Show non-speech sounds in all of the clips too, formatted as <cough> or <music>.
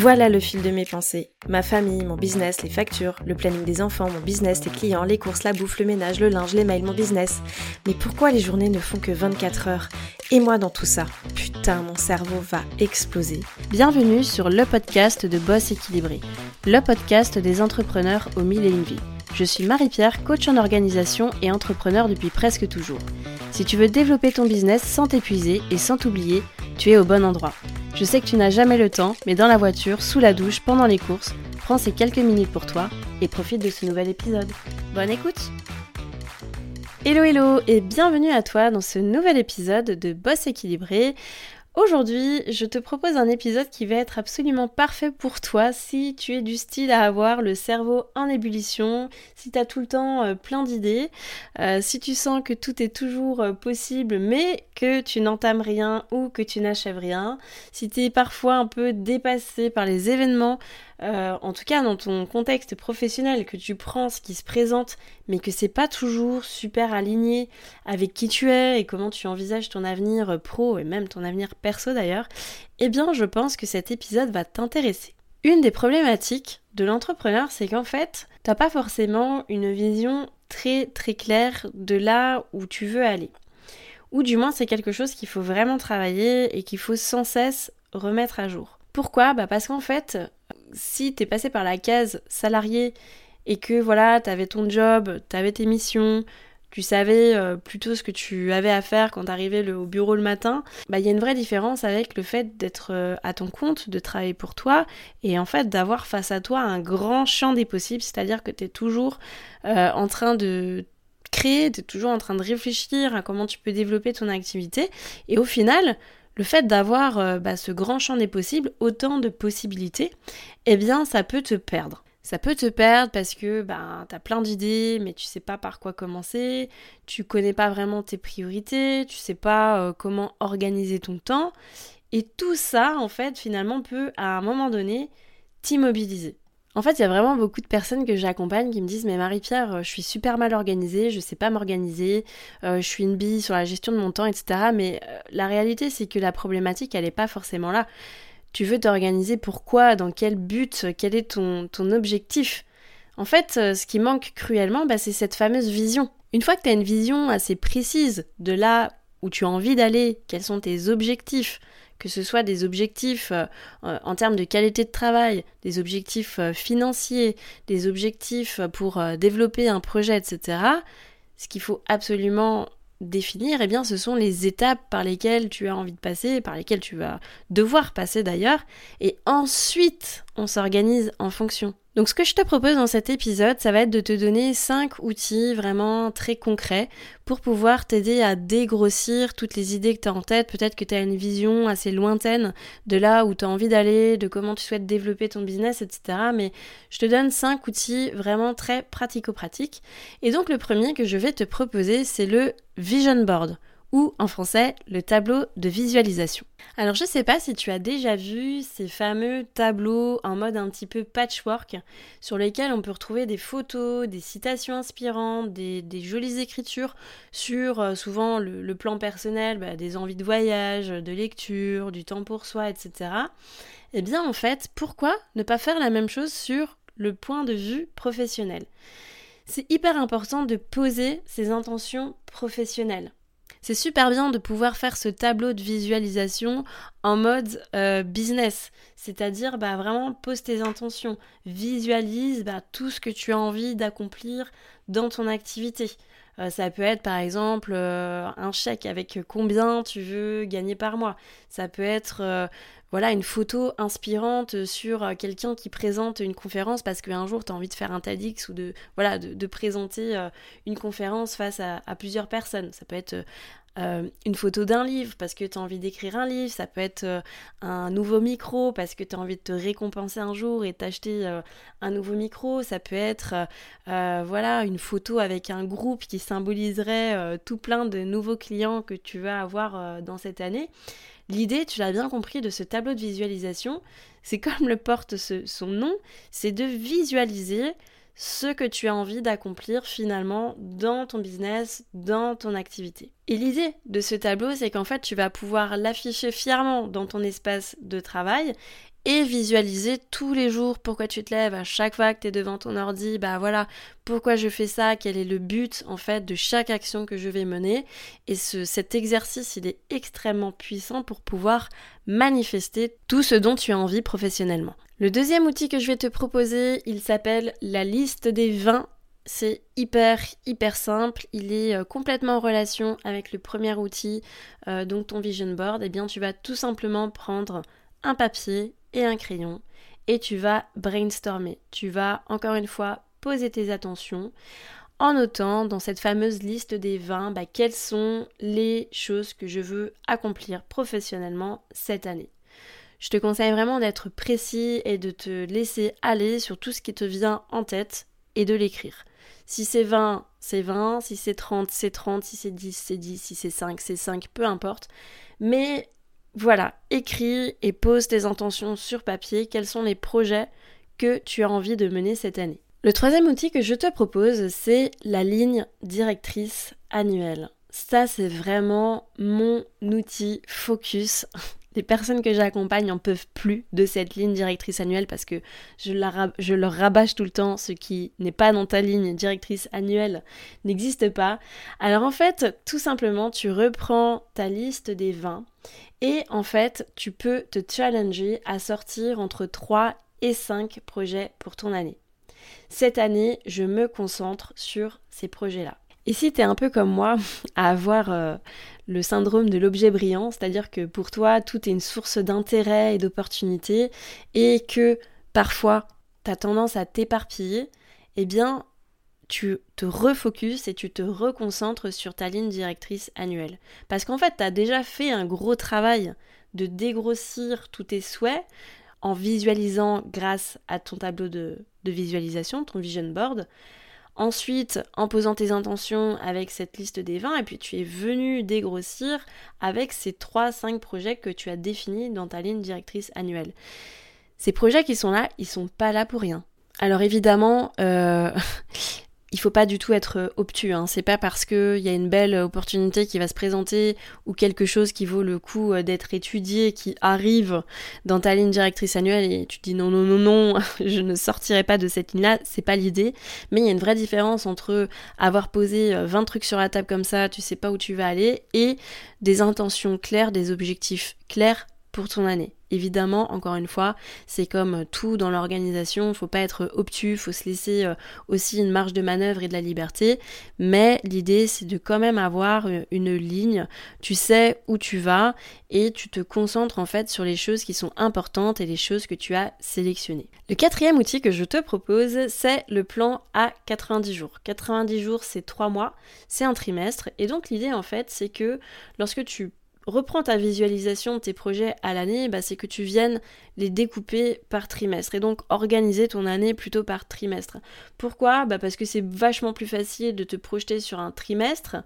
Voilà le fil de mes pensées. Ma famille, mon business, les factures, le planning des enfants, mon business, les clients, les courses, la bouffe, le ménage, le linge, les mails, mon business. Mais pourquoi les journées ne font que 24 heures? Et moi dans tout ça Putain, mon cerveau va exploser. Bienvenue sur le podcast de Boss équilibré, le podcast des entrepreneurs au mille et une vies. Je suis Marie-Pierre, coach en organisation et entrepreneur depuis presque toujours. Si tu veux développer ton business sans t'épuiser et sans t'oublier, tu es au bon endroit. Je sais que tu n'as jamais le temps, mais dans la voiture, sous la douche, pendant les courses, prends ces quelques minutes pour toi et profite de ce nouvel épisode. Bonne écoute Hello hello et bienvenue à toi dans ce nouvel épisode de Boss équilibré. Aujourd'hui, je te propose un épisode qui va être absolument parfait pour toi si tu es du style à avoir le cerveau en ébullition, si tu as tout le temps euh, plein d'idées, euh, si tu sens que tout est toujours euh, possible mais que tu n'entames rien ou que tu n'achèves rien, si tu es parfois un peu dépassé par les événements, en tout cas dans ton contexte professionnel, que tu prends ce qui se présente mais que c'est pas toujours super aligné avec qui tu es et comment tu envisages ton avenir pro et même ton avenir perso d'ailleurs, eh bien je pense que cet épisode va t'intéresser. Une des problématiques de l'entrepreneur, c'est qu'en fait, t'as pas forcément une vision très très claire de là où tu veux aller. Ou du moins c'est quelque chose qu'il faut vraiment travailler et qu'il faut sans cesse remettre à jour. Pourquoi? Bah Parce qu'en fait, si t'es passé par la case salarié et que voilà, t'avais ton job, t'avais tes missions, tu savais euh, plutôt ce que tu avais à faire quand t'arrivais au bureau le matin, bah il y a une vraie différence avec le fait d'être euh, à ton compte, de travailler pour toi et en fait d'avoir face à toi un grand champ des possibles, c'est-à-dire que tu es toujours euh, en train de créer, tu es toujours en train de réfléchir à comment tu peux développer ton activité et au final, le fait d'avoir bah, ce grand champ des possibles, autant de possibilités, eh bien ça peut te perdre. Ça peut te perdre parce que ben, tu as plein d'idées, mais tu sais pas par quoi commencer, tu connais pas vraiment tes priorités, tu sais pas euh, comment organiser ton temps. Et tout ça, en fait, finalement, peut à un moment donné t'immobiliser. En fait, il y a vraiment beaucoup de personnes que j'accompagne qui me disent Mais Marie-Pierre, euh, je suis super mal organisée, je sais pas m'organiser, euh, je suis une bille sur la gestion de mon temps, etc. Mais la réalité, c'est que la problématique, elle n'est pas forcément là tu veux t'organiser pourquoi, dans quel but, quel est ton, objectif? En fait, euh, ce qui manque cruellement, bah, c'est cette fameuse vision. Une fois que tu as une vision assez précise de là où tu as envie d'aller, quels sont tes objectifs, que ce soit des objectifs euh, en termes de qualité de travail, des objectifs euh, financiers, des objectifs pour développer un projet, etc., ce qu'il faut absolument définir, eh bien, ce sont les étapes par lesquelles tu as envie de passer, par lesquelles tu vas devoir passer d'ailleurs, et ensuite on s'organise en fonction. Donc ce que je te propose dans cet épisode, ça va être de te donner 5 outils vraiment très concrets pour pouvoir t'aider à dégrossir toutes les idées que tu as en tête. Peut-être que tu as une vision assez lointaine de là où tu as envie d'aller, de comment tu souhaites développer ton business, etc. Mais je te donne 5 outils vraiment très pratico-pratiques. Et donc le premier que je vais te proposer, c'est le Vision Board ou en français le tableau de visualisation. Alors je sais pas si tu as déjà vu ces fameux tableaux en mode un petit peu patchwork sur lesquels on peut retrouver des photos, des citations inspirantes, des, jolies écritures sur euh, souvent le, plan personnel, bah, des envies de voyage, de lecture, du temps pour soi, etc. Eh bien en fait, pourquoi ne pas faire la même chose sur le point de vue professionnel? C'est hyper important de poser ses intentions professionnelles. C'est super bien de pouvoir faire ce tableau de visualisation en mode euh, business, c'est-à-dire bah, vraiment pose tes intentions, visualise bah, tout ce que tu as envie d'accomplir dans ton activité. Euh, ça peut être par exemple euh, un chèque avec combien tu veux gagner par mois. Ça peut être voilà une photo inspirante sur quelqu'un qui présente une conférence parce qu'un jour tu as envie de faire un TEDx ou de voilà de, présenter une conférence face à, à, plusieurs personnes. Ça peut être euh, une photo d'un livre parce que tu as envie d'écrire un livre, ça peut être euh, un nouveau micro parce que tu as envie de te récompenser un jour et t'acheter euh, un nouveau micro, ça peut être voilà une photo avec un groupe qui symboliserait tout plein de nouveaux clients que tu vas avoir dans cette année. L'idée, tu l'as bien compris, de ce tableau de visualisation, c'est comme le porte son nom, c'est de visualiser ce que tu as envie d'accomplir finalement dans ton business, dans ton activité. Et l'idée de ce tableau, c'est qu'en fait, tu vas pouvoir l'afficher fièrement dans ton espace de travail et visualiser tous les jours pourquoi tu te lèves à chaque fois que tu es devant ton ordi, bah voilà, pourquoi je fais ça, quel est le but en fait de chaque action que je vais mener. Et ce, cet exercice, il est extrêmement puissant pour pouvoir manifester tout ce dont tu as envie professionnellement. Le deuxième outil que je vais te proposer, il s'appelle la liste des 20 c'est hyper hyper simple, il est euh, complètement en relation avec le premier outil, euh, donc ton vision board. Et eh bien tu vas tout simplement prendre un papier et un crayon et tu vas brainstormer. Tu vas encore une fois poser tes attentions en notant dans cette fameuse liste des 20 bah, quelles sont les choses que je veux accomplir professionnellement cette année. Je te conseille vraiment d'être précis et de te laisser aller sur tout ce qui te vient en tête et de l'écrire. Si c'est 20, c'est 20, si c'est 30, c'est 30, si c'est 10, c'est 10, si c'est 5, c'est 5, peu importe. Mais voilà, écris et pose tes intentions sur papier, quels sont les projets que tu as envie de mener cette année? Le troisième outil que je te propose, c'est la ligne directrice annuelle. Ça, c'est vraiment mon outil focus les personnes que j'accompagne n'en peuvent plus de cette ligne directrice annuelle parce que je, je leur rabâche tout le temps ce qui n'est pas dans ta ligne directrice annuelle n'existe pas. Alors en fait, tout simplement, tu reprends ta liste des 20 et en fait, tu peux te challenger à sortir entre 3 et 5 projets pour ton année. Cette année, je me concentre sur ces projets-là. Et si tu es un peu comme moi <laughs> à avoir euh, le syndrome de l'objet brillant, c'est-à-dire que pour toi, tout est une source d'intérêt et d'opportunité, et que parfois, tu as tendance à t'éparpiller, eh bien, tu te refocuses et tu te reconcentres sur ta ligne directrice annuelle. Parce qu'en fait, tu as déjà fait un gros travail de dégrossir tous tes souhaits en visualisant grâce à ton tableau de visualisation, ton vision board. Ensuite, en posant tes intentions avec cette liste des 20, et puis tu es venu dégrossir avec ces 3-5 projets que tu as définis dans ta ligne directrice annuelle. Ces projets qui sont là, ils sont pas là pour rien. Alors évidemment, euh, <laughs> il faut pas du tout être euh, obtus. Hein. C'est pas parce qu'il y a une belle opportunité qui va se présenter ou quelque chose qui vaut le coup euh, d'être étudié qui arrive dans ta ligne directrice annuelle et tu te dis non non non non, <laughs> je ne sortirai pas de cette ligne-là. C'est pas l'idée. Mais il y a une vraie différence entre avoir posé 20 euh, trucs sur la table comme ça, tu sais pas où tu vas aller, et des intentions claires, des objectifs clairs pour ton année. Évidemment, encore une fois, c'est comme tout dans l'organisation, faut pas être obtus, faut se laisser euh, aussi une marge de manœuvre et de la liberté, mais l'idée c'est de quand même avoir euh, une ligne, tu sais où tu vas et tu te concentres en fait sur les choses qui sont importantes et les choses que tu as sélectionnées. Le quatrième outil que je te propose, c'est le plan à 90 jours. 90 jours, c'est 3 mois, c'est un trimestre et donc l'idée en fait, c'est que lorsque tu reprends ta visualisation de tes projets à l'année, bah, c'est que tu viennes les découper par trimestre et donc organiser ton année plutôt par trimestre. Pourquoi? Bah Parce que c'est vachement plus facile de te projeter sur un trimestre,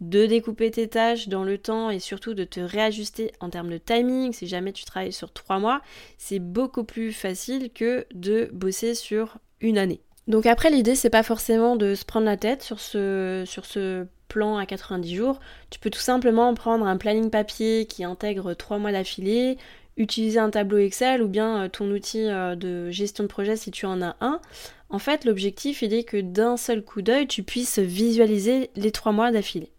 de découper tes tâches dans le temps et surtout de te réajuster en termes de timing si jamais tu travailles sur trois mois. C'est beaucoup plus facile que de bosser sur une année. Donc après l'idée c'est pas forcément de se prendre la tête sur ce, sur ce plan à 90 jours, tu peux tout simplement prendre un planning papier qui intègre 3 mois d'affilée, utiliser un tableau Excel ou bien euh, ton outil euh, de gestion de projet si tu en as un. En fait, l'objectif, il est que d'un seul coup d'œil, tu puisses visualiser les 3 mois d'affilée.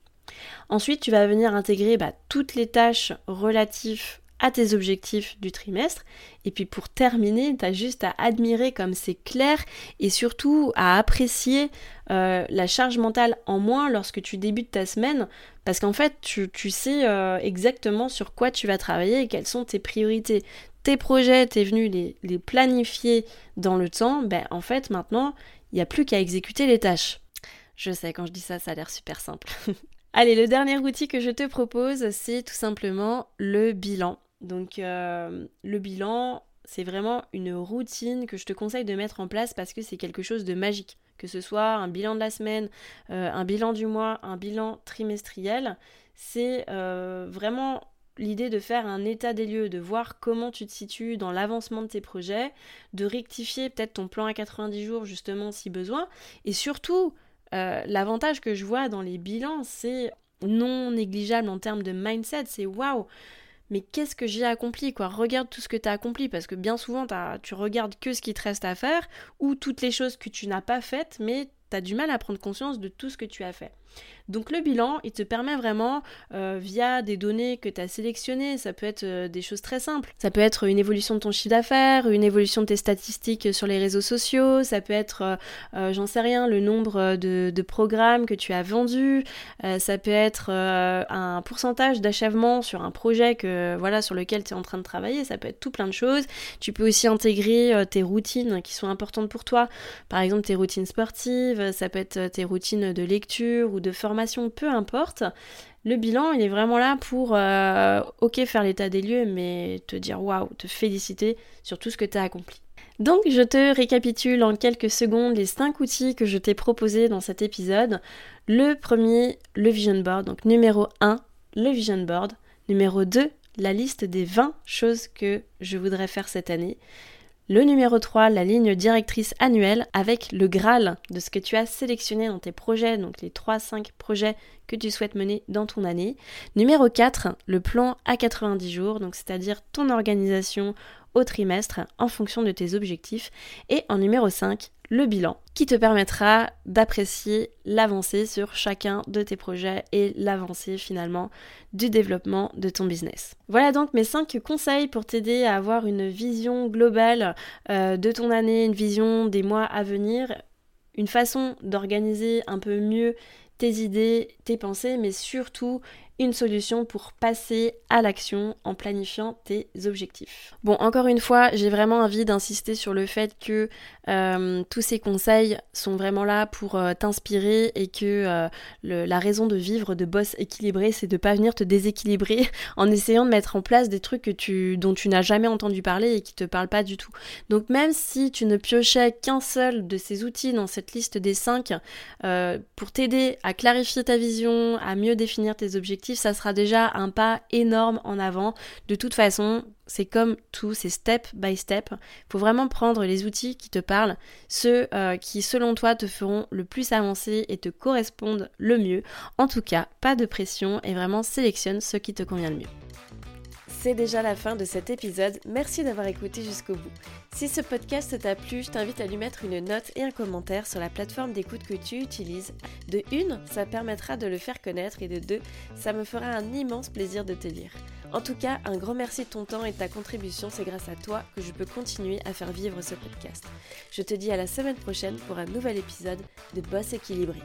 Ensuite, tu vas venir intégrer bah, toutes les tâches relatives à tes objectifs du trimestre. Et puis pour terminer, tu as juste à admirer comme c'est clair et surtout à apprécier euh, la charge mentale en moins lorsque tu débutes ta semaine parce qu'en fait tu, sais euh, exactement sur quoi tu vas travailler et quelles sont tes priorités. Tes projets, tu es venu les, les, planifier dans le temps, ben en fait maintenant il n'y a plus qu'à exécuter les tâches. Je sais, quand je dis ça, ça a l'air super simple. <laughs> Allez, le dernier outil que je te propose, c'est tout simplement le bilan. Donc euh, le bilan, c'est vraiment une routine que je te conseille de mettre en place parce que c'est quelque chose de magique. Que ce soit un bilan de la semaine, euh, un bilan du mois, un bilan trimestriel, c'est euh, vraiment l'idée de faire un état des lieux, de voir comment tu te situes dans l'avancement de tes projets, de rectifier peut-être ton plan à 90 jours justement si besoin, et surtout l'avantage que je vois dans les bilans, c'est non négligeable en termes de mindset, c'est waouh, mais qu'est-ce que j'ai accompli quoi? Regarde tout ce que tu as accompli parce que bien souvent tu regardes que ce qui te reste à faire ou toutes les choses que tu n'as pas faites mais tu as du mal à prendre conscience de tout ce que tu as fait. Donc le bilan, il te permet vraiment, euh, via des données que tu as sélectionnées, ça peut être euh, des choses très simples. Ça peut être une évolution de ton chiffre d'affaires, une évolution de tes statistiques sur les réseaux sociaux, ça peut être, euh, j'en sais rien, le nombre de, programmes que tu as vendus, ça peut être un pourcentage d'achèvement sur un projet que, voilà, sur lequel tu es en train de travailler, ça peut être tout plein de choses. Tu peux aussi intégrer tes routines qui sont importantes pour toi, par exemple tes routines sportives, ça peut être tes routines de lecture ou de formation, peu importe. Le bilan, il est vraiment là pour, euh, ok, faire l'état des lieux, mais te dire waouh, te féliciter sur tout ce que tu as accompli. Donc, je te récapitule en quelques secondes les 5 outils que je t'ai proposés dans cet épisode. Le premier, le vision board. Donc, numéro 1, le vision board. Numéro 2, la liste des 20 choses que je voudrais faire cette année. Le numéro 3, la ligne directrice annuelle avec le Graal de ce que tu as sélectionné dans tes projets, donc les 3-5 projets que tu souhaites mener dans ton année. Numéro 4, le plan à 90 jours, donc c'est-à-dire ton organisation au trimestre en fonction de tes objectifs. Et en numéro 5, le bilan qui te permettra d'apprécier l'avancée sur chacun de tes projets et l'avancée finalement du développement de ton business. Voilà donc mes 5 conseils pour t'aider à avoir une vision globale euh, de ton année, une vision des mois à venir, une façon d'organiser un peu mieux tes idées, tes pensées, mais surtout une solution pour passer à l'action en planifiant tes objectifs. Bon, encore une fois, j'ai vraiment envie d'insister sur le fait que euh, tous ces conseils sont vraiment là pour euh, t'inspirer et que euh, la raison de vivre de boss équilibré, c'est de pas venir te déséquilibrer <laughs> en essayant de mettre en place des trucs dont tu n'as jamais entendu parler et qui te parlent pas du tout. Donc même si tu ne piochais qu'un seul de ces outils dans cette liste des cinq pour t'aider à clarifier ta vision, à mieux définir tes objectifs, ça sera déjà un pas énorme en avant. De toute façon, c'est comme tout, c'est step by step. Il faut vraiment prendre les outils qui te parlent, ceux euh, qui selon toi te feront le plus avancer et te correspondent le mieux. En tout cas, pas de pression et vraiment sélectionne ce qui te convient le mieux. C'est déjà la fin de cet épisode, merci d'avoir écouté jusqu'au bout. Si ce podcast t'a plu, je t'invite à lui mettre une note et un commentaire sur la plateforme d'écoute que tu utilises. De une, ça permettra de le faire connaître et de deux, ça me fera un immense plaisir de te lire. En tout cas, un grand merci de ton temps et de ta contribution, c'est grâce à toi que je peux continuer à faire vivre ce podcast. Je te dis à la semaine prochaine pour un nouvel épisode de Boss équilibré.